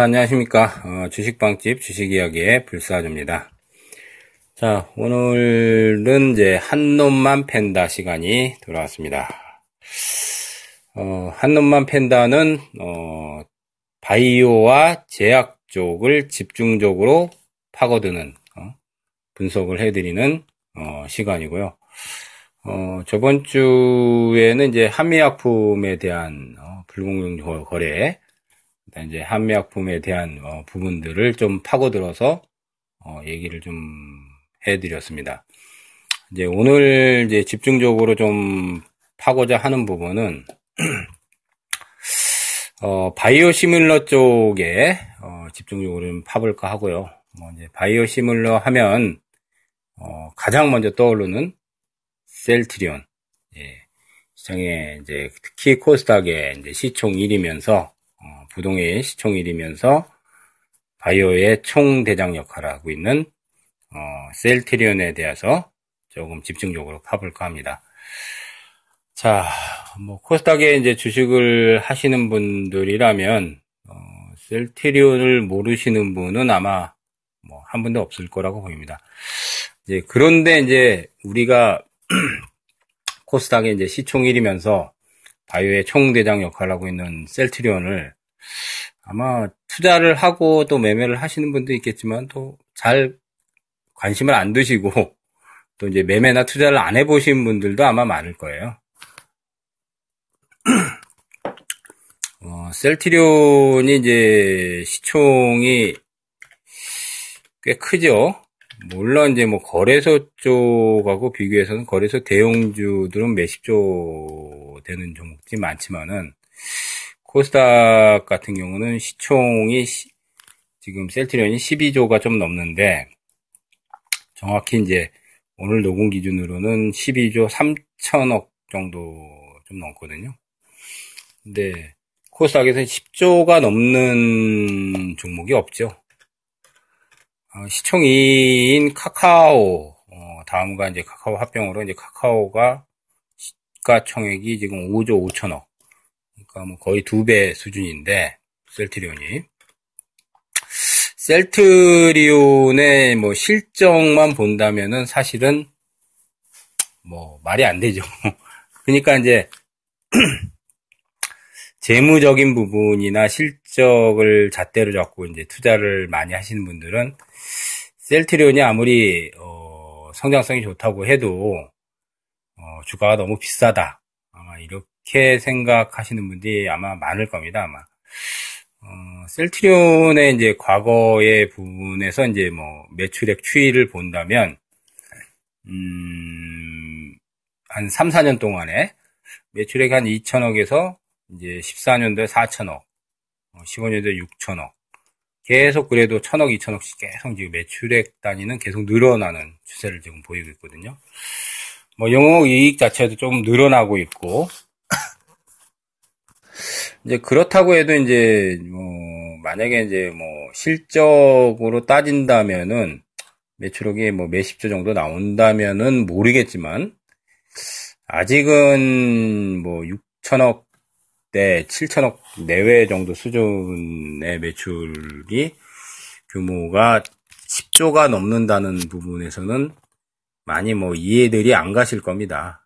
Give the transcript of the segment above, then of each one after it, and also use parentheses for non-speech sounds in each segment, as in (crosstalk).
자, 안녕하십니까. 어, 주식방집 주식이야기의 불사조입니다. 자, 오늘은 이제 한 놈만 팬다 시간이 돌아왔습니다. 어, 한 놈만 팬다는, 어, 바이오와 제약 쪽을 집중적으로 파고드는, 어, 분석을 해드리는, 어, 시간이고요. 어, 저번 주에는 이제 한미약품에 대한, 어, 불공정 거래, 이제 한미약품에 대한, 어, 부분들을 좀 파고들어서, 어, 얘기를 좀 해드렸습니다. 이제 오늘 이제 집중적으로 좀 파고자 하는 부분은, (clears throat) 어, 바이오 시뮬러 쪽에, 어, 집중적으로 좀 파볼까 하고요. 뭐 이제 바이오 시뮬러 하면, 어, 가장 먼저 떠오르는 셀트리온. 예. 시장에 이제 특히 코스닥의 이제 시총 1위면서, 어, 부동의 시총 1위면서, 바이오의 총대장 역할을 하고 있는, 어, 셀트리온에 대해서 조금 집중적으로 파볼까 합니다. 자, 뭐 코스닥에 이제 주식을 하시는 분들이라면 어, 셀트리온을 모르시는 분은 아마 뭐 한 분도 없을 거라고 보입니다. 이제 그런데 이제 우리가 (clears throat) 코스닥에 이제 시총 1이면서 바이오의 총대장 역할을 하고 있는 셀트리온을 아마 투자를 하고 또 매매를 하시는 분도 있겠지만 또 잘 관심을 안 두시고 (laughs) 또 이제 매매나 투자를 안 해보신 분들도 아마 많을 거예요. (clears throat) 어, 셀트리온이 이제 시총이 꽤 크죠. 물론 이제 뭐 거래소 쪽하고 비교해서는 거래소 대형주들은 몇십 조 되는 종목들이 많지만은 코스닥 같은 경우는 시총이 시, 지금 셀트리온이 12조가 좀 넘는데 정확히 이제 오늘 녹음 기준으로는 12조 3천억 정도 좀 넘거든요. 근데 코스닥에서는 10조가 넘는 종목이 없죠. 어, 시총 2인 카카오, 어, 다음과 이제 카카오 합병으로 이제 카카오가 시가총액이 지금 5조 5천억. 그러니까 뭐 거의 두 배 수준인데, 셀트리온이. 셀트리온의 뭐 실적만 본다면은 사실은 뭐 말이 안 되죠. (laughs) 그러니까 이제 (clears throat) 재무적인 부분이나 실적을 잣대로 잡고 이제 투자를 많이 하시는 분들은 셀트리온이 아무리 어, 성장성이 좋다고 해도 어, 주가가 너무 비싸다. 아마 이렇게 생각하시는 분들이 아마 많을 겁니다. 아마 어, 셀트리온의 이제 과거의 부분에서 이제 뭐 매출액 추이를 본다면 음, 한 3, 4년 동안에 매출액 한 2천억에서 이제 14년도에 4천억, 15년도에 어, 6천억. 계속 그래도 천억, 이천억씩 계속 지금 매출액 단위는 계속 늘어나는 추세를 지금 보이고 있거든요. 뭐 영업 이익 자체도 좀 늘어나고 있고 이제 그렇다고 해도 이제 뭐 만약에 이제 뭐 실적으로 따진다면은 매출액이 뭐 몇십 조 정도 나온다면은 모르겠지만 아직은 뭐 6천억 대 7천억 내외 정도 수준의 매출이 규모가 10조가 넘는다는 부분에서는 많이 뭐 이해들이 안 가실 겁니다.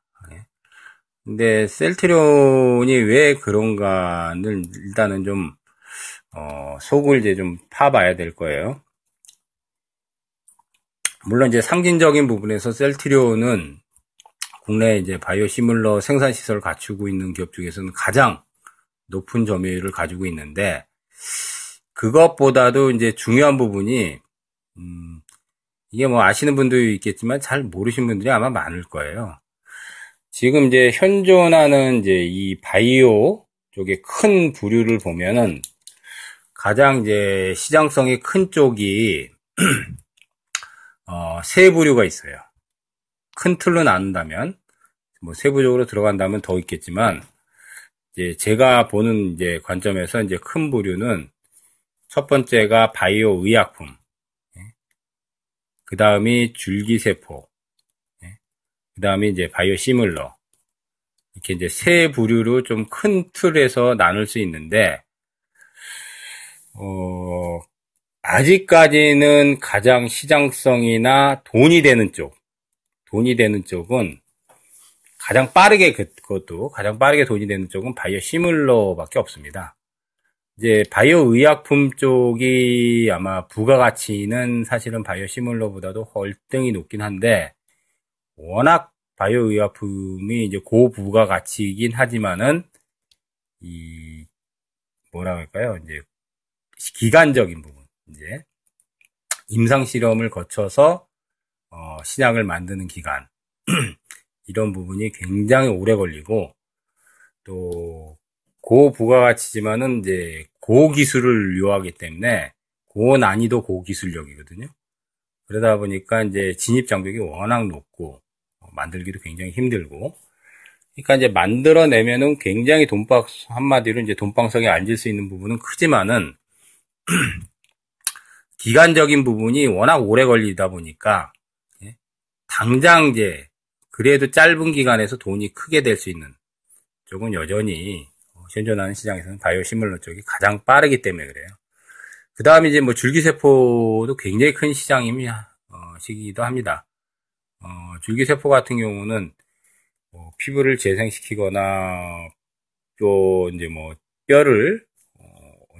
예. 근데 셀트리온이 왜 그런가는 일단은 좀 어, 속을 이제 좀 파봐야 될 거예요. 물론 이제 상징적인 부분에서 셀트리온은 국내 이제 바이오 시뮬러 생산 시설을 갖추고 있는 기업 중에서는 가장 높은 점유율을 가지고 있는데 그것보다도 이제 중요한 부분이 음, 이게 뭐 아시는 분도 있겠지만 잘 모르신 분들이 아마 많을 거예요. 지금 이제 현존하는 이제 이 바이오 쪽의 큰 부류를 보면은 가장 이제 시장성이 큰 쪽이 (clears throat) 어, 세 부류가 있어요. 큰 틀로 나눈다면 뭐 세부적으로 들어간다면 더 있겠지만 이제 제가 보는 이제 관점에서 이제 큰 부류는 첫 번째가 바이오 의약품, 예. 그 다음이 줄기세포, 다음이 이제 바이오 시뮬러. 이렇게 이제 세 부류로 좀 큰 틀에서 나눌 수 있는데, 어, 어, 아직까지는 가장 시장성이나 돈이 되는 쪽, 돈이 되는 쪽은 가장 빠르게 그, 그것도 가장 빠르게 돈이 되는 쪽은 바이오 시뮬러밖에 없습니다. 이제 바이오 의약품 쪽이 아마 부가가치는 사실은 바이오 시뮬러보다도 월등히 높긴 한데 워낙 바이오 의약품이 이제 고부가 가치이긴 하지만은 이 뭐라 할까요? 이제 기간적인 부분 이제 임상 실험을 거쳐서 어, 신약을 만드는 기간 (clears throat) 이런 부분이 굉장히 오래 걸리고 또 고부가 가치지만은 이제 고기술을 요하기 때문에 고난이도 고기술력이거든요. 그러다 보니까 이제 진입 장벽이 워낙 높고 어, 만들기도 굉장히 힘들고 그러니까 이제 만들어내면은 굉장히 돈박 한마디로 이제 돈방석에 앉을 수 있는 부분은 크지만은 (clears throat) 기간적인 부분이 워낙 오래 걸리다 보니까 예, 당장 이제 그래도 짧은 기간에서 돈이 크게 될 수 있는 쪽은 여전히 현존하는 시장에서는 바이오 시뮬러 쪽이 가장 빠르기 때문에 그래요. 그 다음에 이제 뭐 줄기세포도 굉장히 큰 시장이기도 어, 합니다. 어, 줄기세포 같은 경우는 뭐 피부를 재생시키거나 또 이제 뭐 뼈를 어,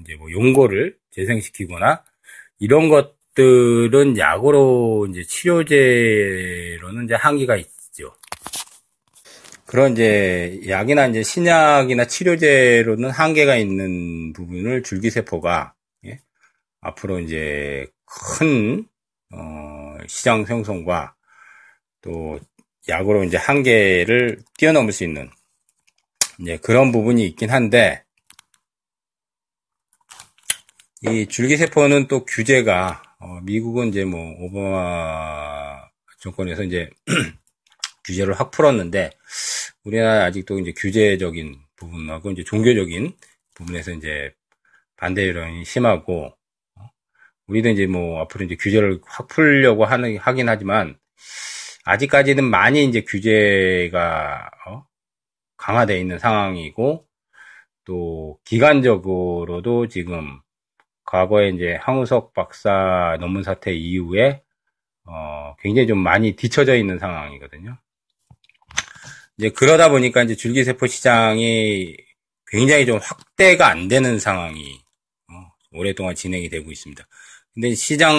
이제 뭐 용고를 재생시키거나 이런 것들은 약으로 이제 치료제로는 이제 한계가 있죠. 그런 이제 약이나 이제 신약이나 치료제로는 한계가 있는 부분을 줄기세포가 예? 앞으로 이제 큰 어, 시장 형성과 또 약으로 이제 한계를 뛰어넘을 수 있는 이제 그런 부분이 있긴 한데 이 줄기세포는 또 규제가 어, 미국은 이제 뭐 오바마 정권에서 이제 (clears throat) 규제를 확 풀었는데 우리나라 아직도 이제 규제적인 부분하고 이제 종교적인 부분에서 이제 반대 여론이 심하고 어, 우리도 이제 뭐 앞으로 이제 규제를 확 풀려고 하는 하긴 하지만 아직까지는 많이 이제 규제가 어, 강화되어 있는 상황이고 또 기간적으로도 지금 과거에 이제 황우석 박사 논문 사태 이후에 어, 굉장히 좀 많이 뒤쳐져 있는 상황이거든요. 이제 그러다 보니까 이제 줄기세포 시장이 굉장히 좀 확대가 안 되는 상황이 어, 오랫동안 진행이 되고 있습니다. 근데 시장성은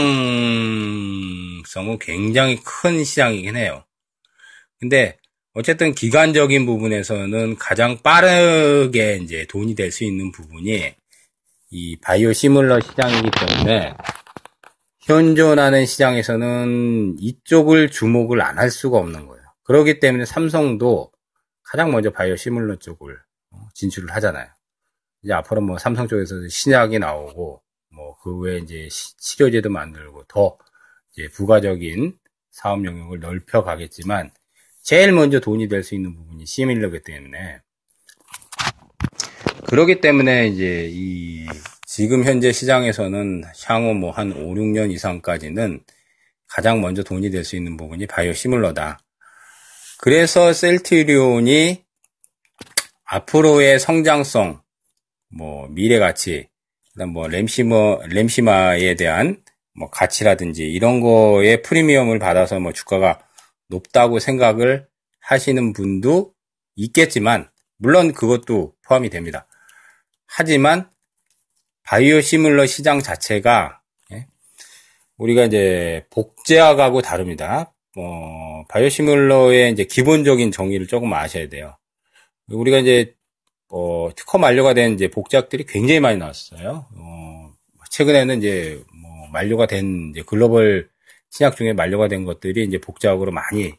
굉장히 큰 시장이긴 해요. 근데 어쨌든 기간적인 부분에서는 가장 빠르게 이제 돈이 될 수 있는 부분이 이 바이오 시뮬러 시장이기 때문에 현존하는 시장에서는 이쪽을 주목을 안 할 수가 없는 거예요. 그렇기 때문에 삼성도 가장 먼저 바이오 시뮬러 쪽을 어, 진출을 하잖아요. 이제 앞으로 뭐 삼성 쪽에서 신약이 나오고 뭐그 외에 이제 치료제도 만들고 더 이제 부가적인 사업 영역을 넓혀 가겠지만 제일 먼저 돈이 될 수 있는 부분이 시뮬러기 때문에 그러기 때문에 이제 이 지금 현재 시장에서는 향후 뭐 한 5, 6년 이상까지는 가장 먼저 돈이 될 수 있는 부분이 바이오 시뮬러다. 그래서 셀트리온이 앞으로의 성장성, 뭐 미래 가치, 그다음 뭐 램시머 램시마에 대한 뭐 가치라든지 이런 거에 프리미엄을 받아서 뭐 주가가 높다고 생각을 하시는 분도 있겠지만 물론 그것도 포함이 됩니다. 하지만 바이오 시뮬러 시장 자체가 예, 우리가 이제 복제학하고 다릅니다. 어, 바이오 시뮬러의 이제 기본적인 정의를 조금 아셔야 돼요. 우리가 이제 어, 특허 만료가 된 이제 복제학들이 굉장히 많이 나왔어요. 어, 최근에는 이제 뭐 만료가 된 이제 글로벌 신약 중에 만료가 된 것들이 이제 복제학으로 많이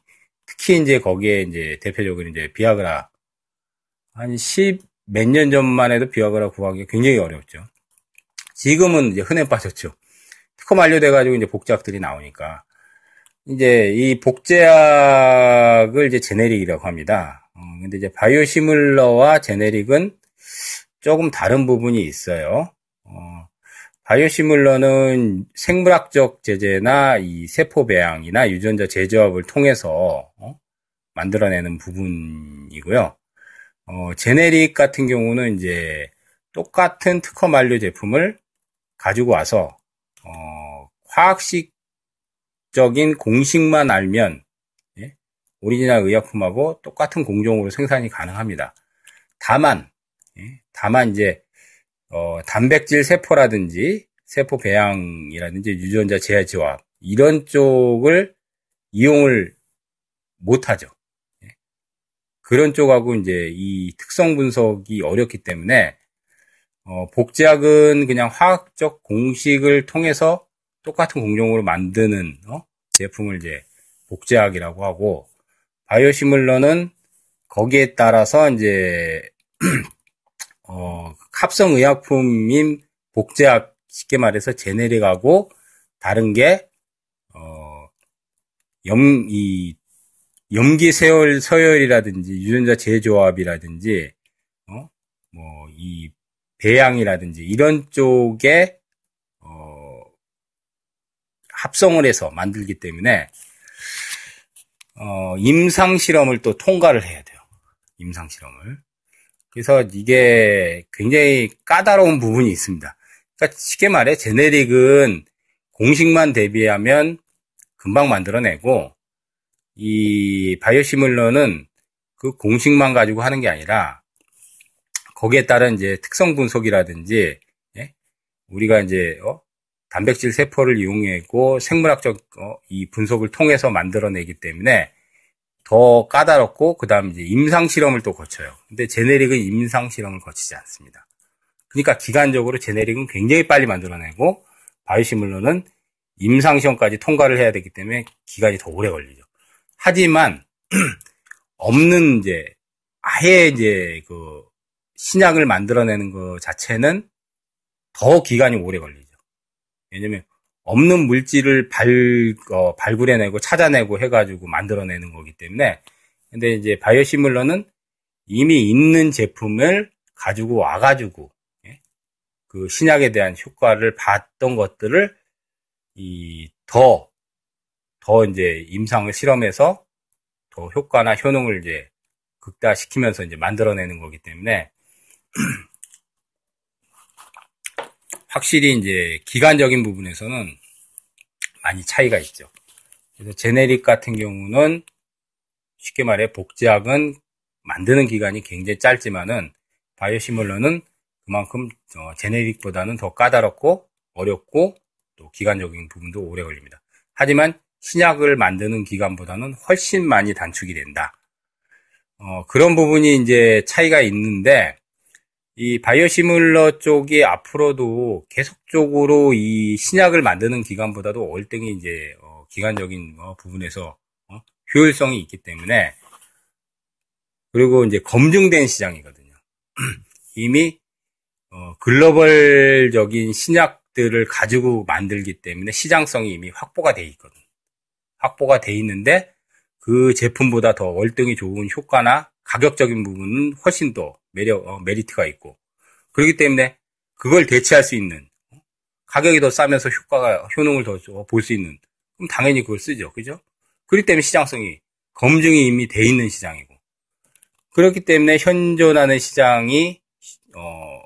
특히 이제 거기에 이제 대표적으로 이제 비아그라 한 10 몇 년 전만 해도 비아그라 구하기 굉장히 어렵죠. 지금은 이제 흔해 빠졌죠. 특허 만료돼 가지고 이제 복제학들이 나오니까 이제 이 복제학을 이제 제네릭이라고 합니다. 어, 근데 이제 바이오시뮬러와 제네릭은 조금 다른 부분이 있어요. 어, 바이오시밀러는 생물학적 제제나 이 세포 배양이나 유전자 재조합을 통해서 어, 만들어내는 부분이고요. 어, 제네릭 같은 경우는 이제 똑같은 특허 만료 제품을 가지고 와서 어, 화학식적인 공식만 알면 예? 오리지널 의약품하고 똑같은 공정으로 생산이 가능합니다. 다만 예? 다만 이제 어, 단백질 세포라든지 세포 배양이라든지 유전자 재조합 이런 쪽을 이용을 못하죠. 예? 그런 쪽하고 이제 이 특성 분석이 어렵기 때문에 어, 복제학은 그냥 화학적 공식을 통해서 똑같은 공정으로 만드는 어? 제품을 이제 복제학이라고 하고 바이오시뮬러는 거기에 따라서 이제 (clears throat) 어, 합성 의약품인 복제학 쉽게 말해서 제네릭하고 다른 게 어, 염, 이 염기 세열 서열이라든지 유전자 재조합이라든지 어? 뭐이 배양이라든지 이런 쪽에 어, 합성을 해서 만들기 때문에 어, 임상 실험을 또 통과를 해야 돼요. 임상 실험을. 그래서 이게 굉장히 까다로운 부분이 있습니다. 그러니까 쉽게 말해 제네릭은 공식만 대비하면 금방 만들어내고 이 바이오시뮬러는 그 공식만 가지고 하는 게 아니라 거기에 따른 이제 특성 분석이라든지 예? 우리가 이제 어? 단백질 세포를 이용하고 생물학적 어? 이 분석을 통해서 만들어내기 때문에 더 까다롭고 그 다음 이제 임상 실험을 또 거쳐요. 근데 제네릭은 임상 실험을 거치지 않습니다. 그러니까 기간적으로 제네릭은 굉장히 빨리 만들어내고 바이오시뮬러는 임상 시험까지 통과를 해야 되기 때문에 기간이 더 오래 걸리죠. 하지만 (clears throat) 없는 이제 아예 이제 그 신약을 만들어내는 것 자체는 더 기간이 오래 걸리죠. 왜냐면 없는 물질을 발, 어, 발굴해내고 찾아내고 해가지고 만들어내는 거기 때문에 근데 이제 바이오 시뮬러는 이미 있는 제품을 가지고 와가지고 예? 그 신약에 대한 효과를 봤던 것들을 이 더더 이제 임상을 실험해서 더 효과나 효능을 이제 극다시키면서 이제 만들어내는 거기 때문에 확실히 이제 기간적인 부분에서는 많이 차이가 있죠. 그래서 제네릭 같은 경우는 쉽게 말해 복제학은 만드는 기간이 굉장히 짧지만은 바이오시뮬러는 그만큼 어, 제네릭보다는 더 까다롭고 어렵고 또 기간적인 부분도 오래 걸립니다. 하지만 신약을 만드는 기간보다는 훨씬 많이 단축이 된다. 어, 그런 부분이 이제 차이가 있는데, 이 바이오시뮬러 쪽이 앞으로도 계속적으로 이 신약을 만드는 기간보다도 월등히 이제 어, 기간적인 어, 부분에서 어, 효율성이 있기 때문에 그리고 이제 검증된 시장이거든요. (clears throat) 이미 어, 글로벌적인 신약들을 가지고 만들기 때문에 시장성이 이미 확보가 돼 있거든. 확보가 돼 있는데 그 제품보다 더 월등히 좋은 효과나 가격적인 부분은 훨씬 더 매력, 어, 메리트가 있고. 그렇기 때문에 그걸 대체할 수 있는, 가격이 더 싸면서 효과가, 효능을 더 볼 수 있는, 그럼 당연히 그걸 쓰죠. 그죠? 그렇기 때문에 시장성이, 검증이 이미 돼 있는 시장이고. 그렇기 때문에 현존하는 시장이, 어,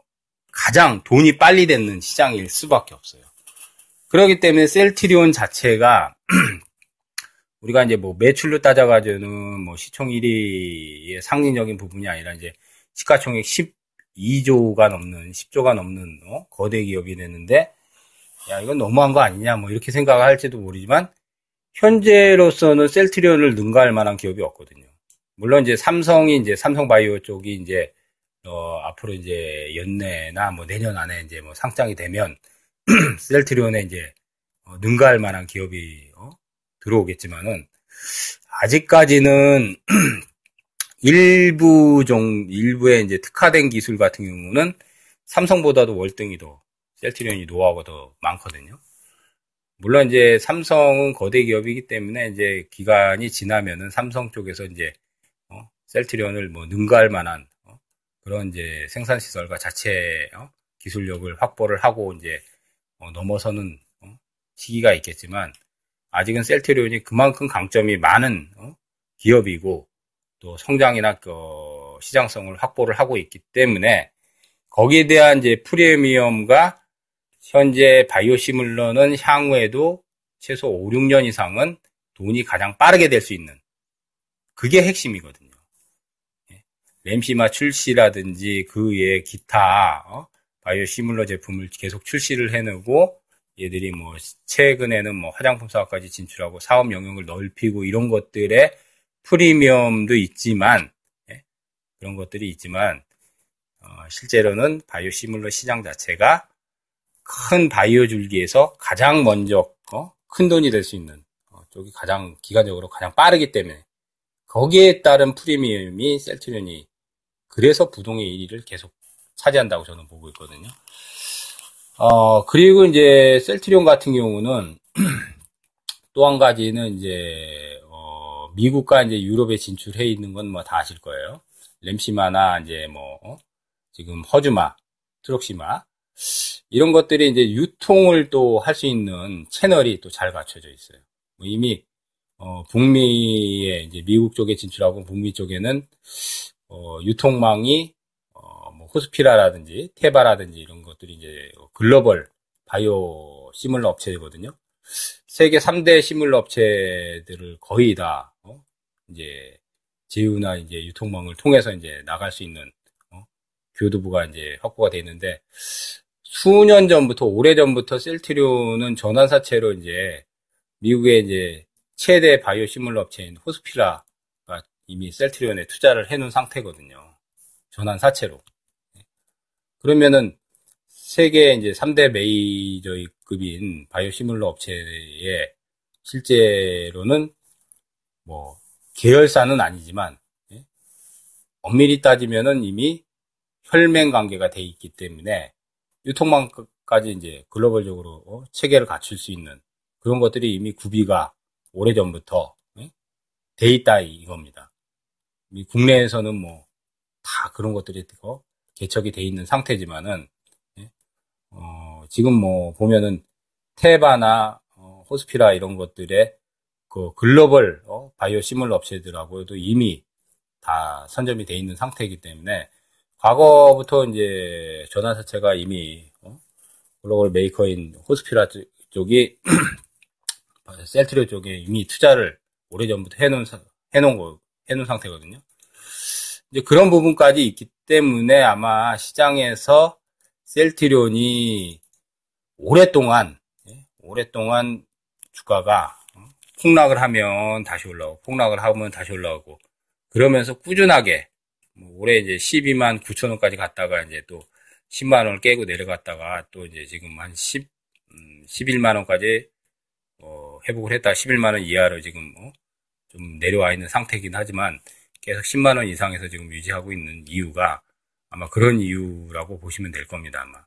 가장 돈이 빨리 되는 시장일 수밖에 없어요. 그렇기 때문에 셀트리온 자체가 (clears throat) 우리가 이제 뭐 매출로 따져가지고는 뭐 시총 1위의 상징적인 부분이 아니라 이제 시가총액 12조가 넘는 10조가 넘는 어? 거대 기업이 됐는데 야 이건 너무한 거 아니냐 뭐 이렇게 생각할지도 모르지만 현재로서는 셀트리온을 능가할 만한 기업이 없거든요. 물론 이제 삼성이 이제 삼성바이오 쪽이 이제 어 앞으로 이제 연내나 뭐 내년 안에 이제 뭐 상장이 되면 (clears throat) 셀트리온에 이제 어, 능가할 만한 기업이 어? 들어오겠지만은 아직까지는 (clears throat) 일부 종 일부의 이제 특화된 기술 같은 경우는 삼성보다도 월등히 더 셀트리온이 노하우가 더 많거든요. 물론 이제 삼성은 거대 기업이기 때문에 이제 기간이 지나면은 삼성 쪽에서 이제 어, 셀트리온을 뭐 능가할 만한 어, 그런 이제 생산 시설과 자체 어, 기술력을 확보를 하고 이제 어, 넘어서는 어, 시기가 있겠지만 아직은 셀트리온이 그만큼 강점이 많은 어, 기업이고 또 성장이나 그 시장성을 확보를 하고 있기 때문에 거기에 대한 이제 프리미엄과 현재 바이오 시뮬러는 향후에도 최소 5, 6년 이상은 돈이 가장 빠르게 될 수 있는 그게 핵심이거든요. 예. 램시마 출시라든지 그 외에 기타 어? 바이오 시뮬러 제품을 계속 출시를 해내고 얘들이 뭐 최근에는 뭐 화장품 사업까지 진출하고 사업 영역을 넓히고 이런 것들의 프리미엄도 있지만 예? 그런 것들이 있지만 어, 실제로는 바이오 시뮬러 시장 자체가 큰 바이오 줄기에서 가장 먼저 어? 큰 돈이 될 수 있는 어, 쪽이 가장 기간적으로 가장 빠르기 때문에 거기에 따른 프리미엄이 셀트리온이 그래서 부동의 1위를 계속 차지한다고 저는 보고 있거든요. 어, 그리고 이제 셀트리온 같은 경우는 (clears throat) 또 한 가지는 이제, 어, 미국과 이제 유럽에 진출해 있는 건 뭐 다 아실 거예요. 램시마나 이제 뭐, 어? 지금 허즈마, 트럭시마. 이런 것들이 이제 유통을 또 할 수 있는 채널이 또 잘 갖춰져 있어요. 뭐 이미, 어, 북미에 이제 미국 쪽에 진출하고 북미 쪽에는, 어, 유통망이 호스피라라든지 테바라든지 이런 것들이 이제 글로벌 바이오 시뮬러 업체거든요. 세계 3대 시뮬러 업체들을 거의 다 어? 이제 제휴나 이제 유통망을 통해서 이제 나갈 수 있는 어? 교두부가 이제 확보가 되어 있는데 수년 전부터 오래 전부터 셀트리온은 전환사채로 이제 미국의 이제 최대 바이오 시뮬러 업체인 호스피라가 이미 셀트리온에 투자를 해놓은 상태거든요. 전환사채로. 그러면은 세계 이제 3대 메이저급인 바이오 시뮬러 업체에 실제로는 뭐 계열사는 아니지만 예? 엄밀히 따지면은 이미 혈맹 관계가 돼 있기 때문에 유통망까지 이제 글로벌적으로 어? 체계를 갖출 수 있는 그런 것들이 이미 구비가 오래 전부터 예? 돼 있다 이겁니다. 국내에서는 뭐 다 그런 것들이 어? 개척이 돼 있는 상태지만은 예? 어, 지금 뭐 보면은 테바나 어, 호스피라 이런 것들의 그 글로벌 어, 바이오시밀러 업체들하고도 이미 다 선점이 돼 있는 상태이기 때문에 과거부터 이제 전환사채가 이미 어, 글로벌 메이커인 호스피라 쪽이 (clears throat) 셀트리온 쪽에 이미 투자를 오래전부터 해놓은 해놓은 거 해놓은 상태거든요. 이제 그런 부분까지 있기 때문에 아마 시장에서 셀트리온이 오랫동안 예, 오랫동안 주가가 어, 폭락을 하면 다시 올라오고 폭락을 하면 다시 올라오고 그러면서 꾸준하게 뭐 올해 이제 12만 9천 원까지 갔다가 이제 또 10만 원을 깨고 내려갔다가 또 이제 지금 한 10, 음, 11만 원까지 어, 회복을 했다 11만 원 이하로 지금 어, 좀 내려와 있는 상태이긴 하지만 계속 10만 원 이상에서 지금 유지하고 있는 이유가 아마 그런 이유라고 보시면 될 겁니다, 아마.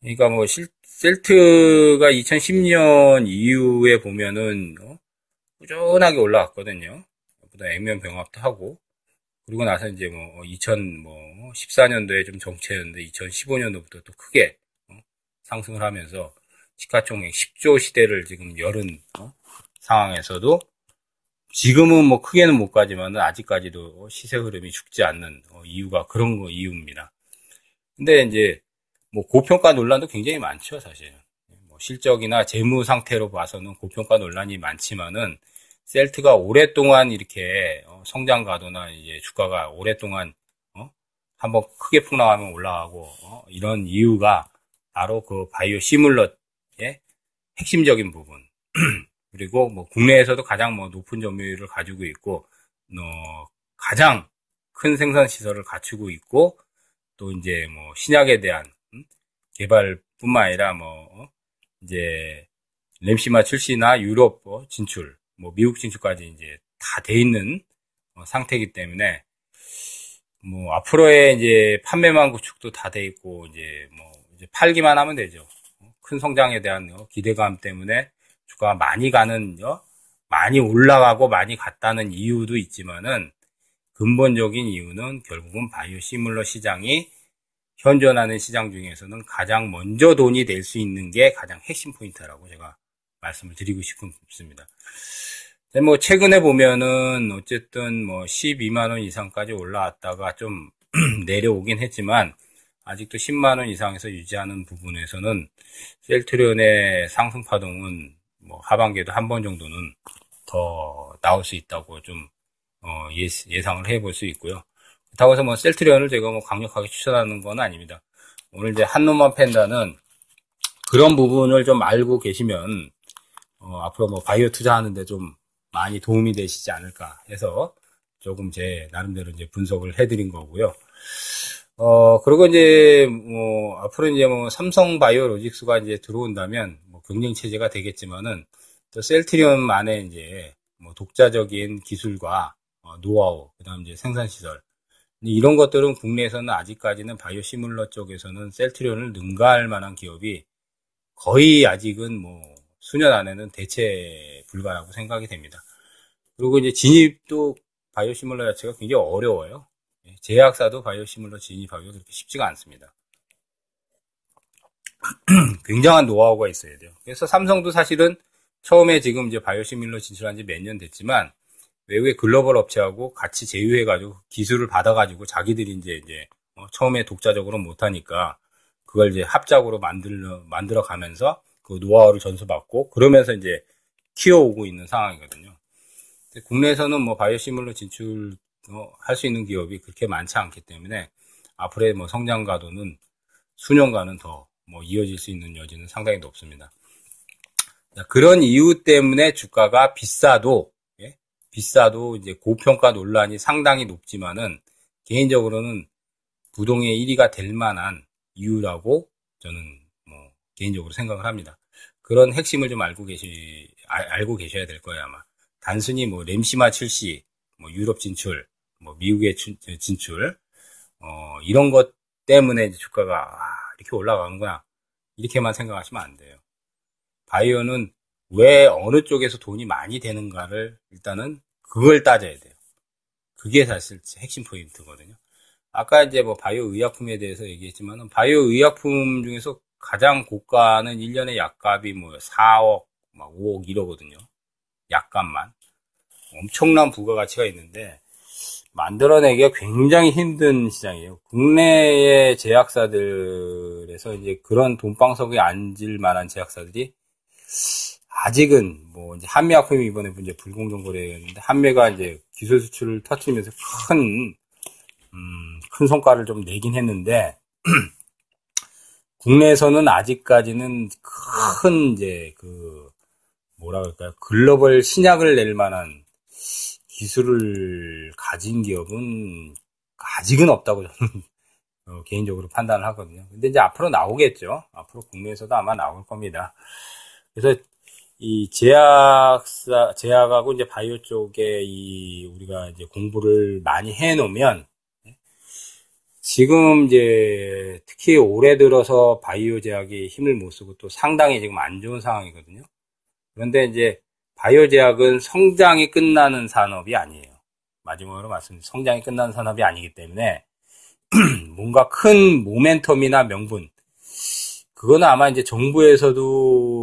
그러니까 뭐 실, 셀트가 2010년 이후에 보면은 어? 꾸준하게 올라왔거든요. 보다 액면 병합도 하고 그리고 나서 이제 뭐 2014년도에 좀 정체였는데 2015년도부터 또 크게 어? 상승을 하면서 시가총액 10조 시대를 지금 열은 어? 상황에서도 지금은 뭐 크게는 못 가지만은 아직까지도 시세 흐름이 죽지 않는 어, 이유가 그런 거 이유입니다. 근데 이제 뭐 고평가 논란도 굉장히 많죠, 사실. 뭐 실적이나 재무 상태로 봐서는 고평가 논란이 많지만은 셀트가 오랫동안 이렇게 어, 성장 가도나 이제 주가가 오랫동안 어? 한번 크게 폭락하면 올라가고 어? 이런 이유가 바로 그 바이오 시뮬러의 핵심적인 부분 (clears throat) 그리고 뭐 국내에서도 가장 뭐 높은 점유율을 가지고 있고 어, 가장 큰 생산 시설을 갖추고 있고 또 이제 뭐 신약에 대한 음? 개발뿐만 아니라 뭐 어? 이제 램시마 출시나 유럽 어, 진출, 뭐 미국 진출까지 이제 다 돼 있는 어, 상태이기 때문에 뭐 앞으로의 이제 판매만 구축도 다 돼 있고 이제 뭐 이제 팔기만 하면 되죠. 큰 성장에 대한 기대감 때문에 주가 많이 가는 요 많이 올라가고 많이 갔다는 이유도 있지만은 근본적인 이유는 결국은 바이오시밀러 시장이 현존하는 시장 중에서는 가장 먼저 돈이 될 수 있는 게 가장 핵심 포인트라고 제가 말씀을 드리고 싶습니다. 뭐 최근에 보면은 어쨌든 뭐 12만 원 이상까지 올라왔다가 좀 (clears throat) 내려오긴 했지만 아직도 10만 원 이상에서 유지하는 부분에서는 셀트리온의 상승 파동은 뭐 하반기에도 한 번 정도는 더 나올 수 있다고 좀 어, 예, 상을 해볼 수 있고요. 그렇다고 해서 뭐 셀트리온을 제가 뭐 강력하게 추천하는 건 아닙니다. 오늘 이제 한눈만 팬다는 그런 부분을 좀 알고 계시면 어, 앞으로 뭐 바이오 투자하는데 좀 많이 도움이 되시지 않을까 해서 조금 제 나름대로 이제 분석을 해드린 거고요. 어, 그리고 이제, 뭐, 앞으로 이제 뭐, 삼성 바이오 로직스가 이제 들어온다면, 뭐, 경쟁 체제가 되겠지만은, 또 셀트리온만의 이제, 뭐, 독자적인 기술과, 어, 노하우, 그 다음 이제 생산 시설. 이런 것들은 국내에서는 아직까지는 바이오 시뮬러 쪽에서는 셀트리온을 능가할 만한 기업이 거의 아직은 뭐, 수년 안에는 대체 불가라고 생각이 됩니다. 그리고 이제 진입도 바이오 시뮬러 자체가 굉장히 어려워요. 예, 제약사도 바이오 시뮬러 진입하기가 그렇게 쉽지가 않습니다. (clears throat) 굉장한 노하우가 있어야 돼요. 그래서 삼성도 사실은 처음에 지금 이제 바이오시밀러 진출한 지 몇 년 됐지만 외국의 글로벌 업체하고 같이 제휴해가지고 기술을 받아가지고 자기들이 이제 이제 어, 처음에 독자적으로 못하니까 그걸 이제 합작으로 만들어 만들어 가면서 그 노하우를 전수받고 그러면서 이제 키워오고 있는 상황이거든요. 국내에서는 뭐 바이오시밀러 진출 어, 할수 있는 기업이 그렇게 많지 않기 때문에 앞으로의 뭐 성장 가도는 수년간은 더 뭐 이어질 수 있는 여지는 상당히 높습니다. 그런 이유 때문에 주가가 비싸도 예? 비싸도 이제 고평가 논란이 상당히 높지만은 개인적으로는 부동의 1위가 될 만한 이유라고 저는 뭐 개인적으로 생각을 합니다. 그런 핵심을 좀 알고 계시 알, 고 계셔야 될 거예요 아마. 단순히 뭐 램시마 출시, 뭐 유럽 진출, 뭐 미국의 진출, 어, 이런 것 때문에 주가가 아, 이렇게 올라가는구나 이렇게만 생각하시면 안 돼요. 바이오는 왜 어느 쪽에서 돈이 많이 되는가를 일단은 그걸 따져야 돼요. 그게 사실 핵심 포인트거든요. 아까 이제 뭐 바이오 의약품에 대해서 얘기했지만은 바이오 의약품 중에서 가장 고가는 1년에 약값이 뭐 4억, 막 5억 이러거든요. 약값만. 엄청난 부가가치가 있는데 만들어내기가 굉장히 힘든 시장이에요. 국내의 제약사들에서 이제 그런 돈방석에 앉을 만한 제약사들이 아직은 뭐 이제 한미약품이 이번에 이제 불공정 거래였는데 한미가 이제 기술 수출을 터트리면서 큰, 음, 큰 성과를 좀 내긴 했는데 (clears throat) 국내에서는 아직까지는 큰 이제 그 뭐라 그럴까요 글로벌 신약을 낼 만한 기술을 가진 기업은 아직은 없다고 저는 (laughs) 어, 개인적으로 판단을 하거든요. 근데 이제 앞으로 나오겠죠. 앞으로 국내에서도 아마 나올 겁니다. 그래서 이 제약사, 제약하고 이제 바이오 쪽에 이 우리가 이제 공부를 많이 해 놓으면 지금 이제 특히 올해 들어서 바이오 제약이 힘을 못 쓰고 또 상당히 지금 안 좋은 상황이거든요. 그런데 이제 바이오 제약은 성장이 끝나는 산업이 아니에요. 마지막으로 말씀드린 성장이 끝나는 산업이 아니기 때문에 (clears throat) 뭔가 큰 모멘텀이나 명분 그거는 아마 이제 정부에서도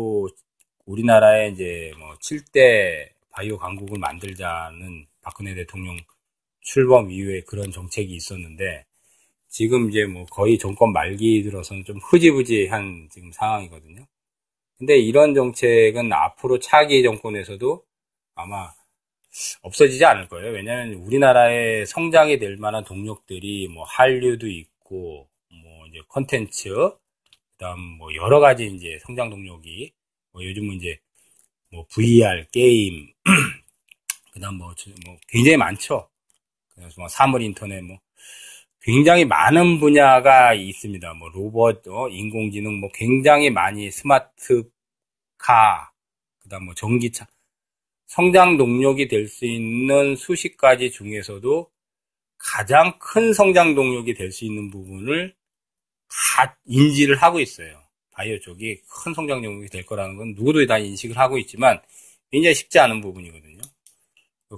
우리나라에 이제 뭐 7대 바이오 강국을 만들자는 박근혜 대통령 출범 이후에 그런 정책이 있었는데 지금 이제 뭐 거의 정권 말기 들어서는 좀 흐지부지한 지금 상황이거든요. 근데 이런 정책은 앞으로 차기 정권에서도 아마 없어지지 않을 거예요. 왜냐하면 우리나라의 성장이 될 만한 동력들이 뭐 한류도 있고 뭐 이제 컨텐츠 그다음 뭐 여러 가지 이제 성장 동력이 뭐 요즘은 이제 뭐 VR 게임 (clears throat) 그다음 뭐, 뭐 굉장히 많죠. 그래서 뭐 사물 인터넷 뭐 굉장히 많은 분야가 있습니다. 뭐 로봇, 어, 인공지능, 뭐 굉장히 많이 스마트 카, 그다음 뭐 전기차 성장 동력이 될 수 있는 수십 가지 중에서도 가장 큰 성장 동력이 될 수 있는 부분을 다 인지를 하고 있어요. 바이오 쪽이 큰 성장 동력이 될 거라는 건 누구도 다 인식을 하고 있지만 굉장히 쉽지 않은 부분이거든요.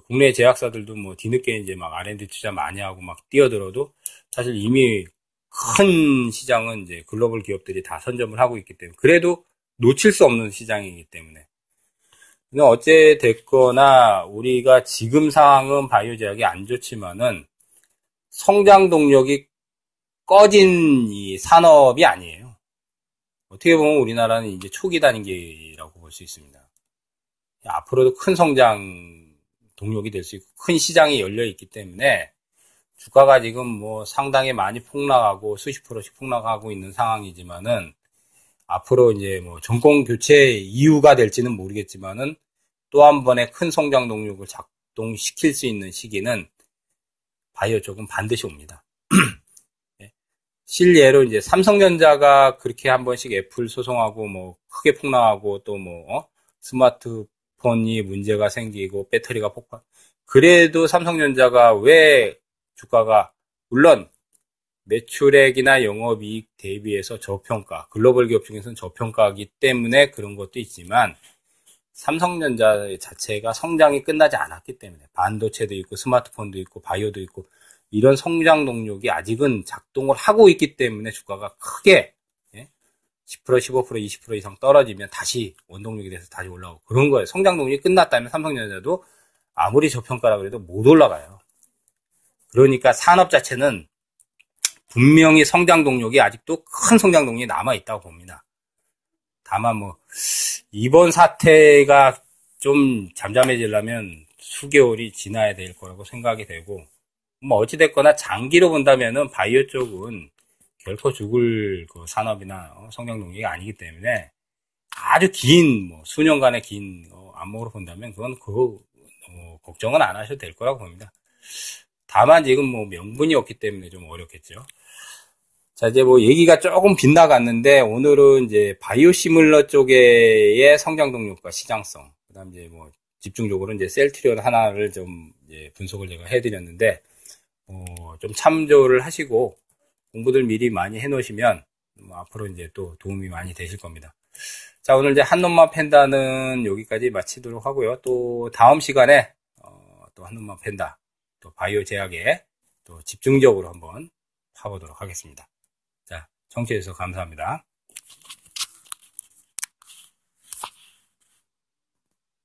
국내 제약사들도 뭐 뒤늦게 이제 막 R&D 투자 많이 하고 막 뛰어들어도 사실 이미 큰 시장은 이제 글로벌 기업들이 다 선점을 하고 있기 때문에 그래도 놓칠 수 없는 시장이기 때문에. 근데 어째 됐거나 우리가 지금 상황은 바이오 제약이 안 좋지만은 성장 동력이 꺼진 이 산업이 아니에요. 어떻게 보면 우리나라는 이제 초기 단계라고 볼 수 있습니다. 앞으로도 큰 성장 동력이 될 수 있고 큰 시장이 열려 있기 때문에 주가가 지금 뭐 상당히 많이 폭락하고 수십 프로씩 폭락하고 있는 상황이지만은 앞으로 이제 뭐 정권 교체 이유가 될지는 모르겠지만은 또 한 번의 큰 성장 동력을 작동시킬 수 있는 시기는 바이오 쪽은 반드시 옵니다. 예. 실예로 이제 삼성전자가 그렇게 한 번씩 애플 소송하고 뭐 크게 폭락하고 또뭐 어? 스마트폰이 문제가 생기고 배터리가 폭발. 그래도 삼성전자가 왜 주가가 물론 매출액이나 영업이익 대비해서 저평가, 글로벌 기업 중에서는 저평가이기 때문에 그런 것도 있지만 삼성전자 자체가 성장이 끝나지 않았기 때문에 반도체도 있고 스마트폰도 있고 바이오도 있고 이런 성장 동력이 아직은 작동을 하고 있기 때문에 주가가 크게 10% 15% 20% 이상 떨어지면 다시 원동력이 돼서 다시 올라오고 그런 거예요. 성장 동력이 끝났다면 삼성전자도 아무리 저평가라 그래도 못 올라가요. 그러니까 산업 자체는 분명히 성장 동력이 아직도 큰 성장 동력이 남아 있다고 봅니다. 다만 뭐 이번 사태가 좀 잠잠해지려면 수개월이 지나야 될 거라고 생각이 되고 뭐 어찌됐거나 장기로 본다면은 바이오 쪽은 결코 죽을 그 산업이나 어, 성장 동력이 아니기 때문에 아주 긴 뭐 수년간의 긴 어, 안목으로 본다면 그건 그 어, 걱정은 안 하셔도 될 거라고 봅니다. 다만 지금 뭐 명분이 없기 때문에 좀 어렵겠죠. 자, 이제 뭐 얘기가 조금 빗나갔는데 오늘은 이제 바이오 시뮬러 쪽의 성장 동력과 시장성, 그 다음 이제 뭐 집중적으로 이제 셀트리온 하나를 좀 이제 분석을 제가 해드렸는데 어, 좀 참조를 하시고 공부들 미리 많이 해놓으시면 뭐 앞으로 이제 또 도움이 많이 되실 겁니다. 자, 오늘 이제 한 놈만 팬다는 여기까지 마치도록 하고요. 또 다음 시간에 어, 또한 놈만 팬다, 또 바이오 제약에 또 집중적으로 한번 파보도록 하겠습니다. 청취해주셔서 감사합니다.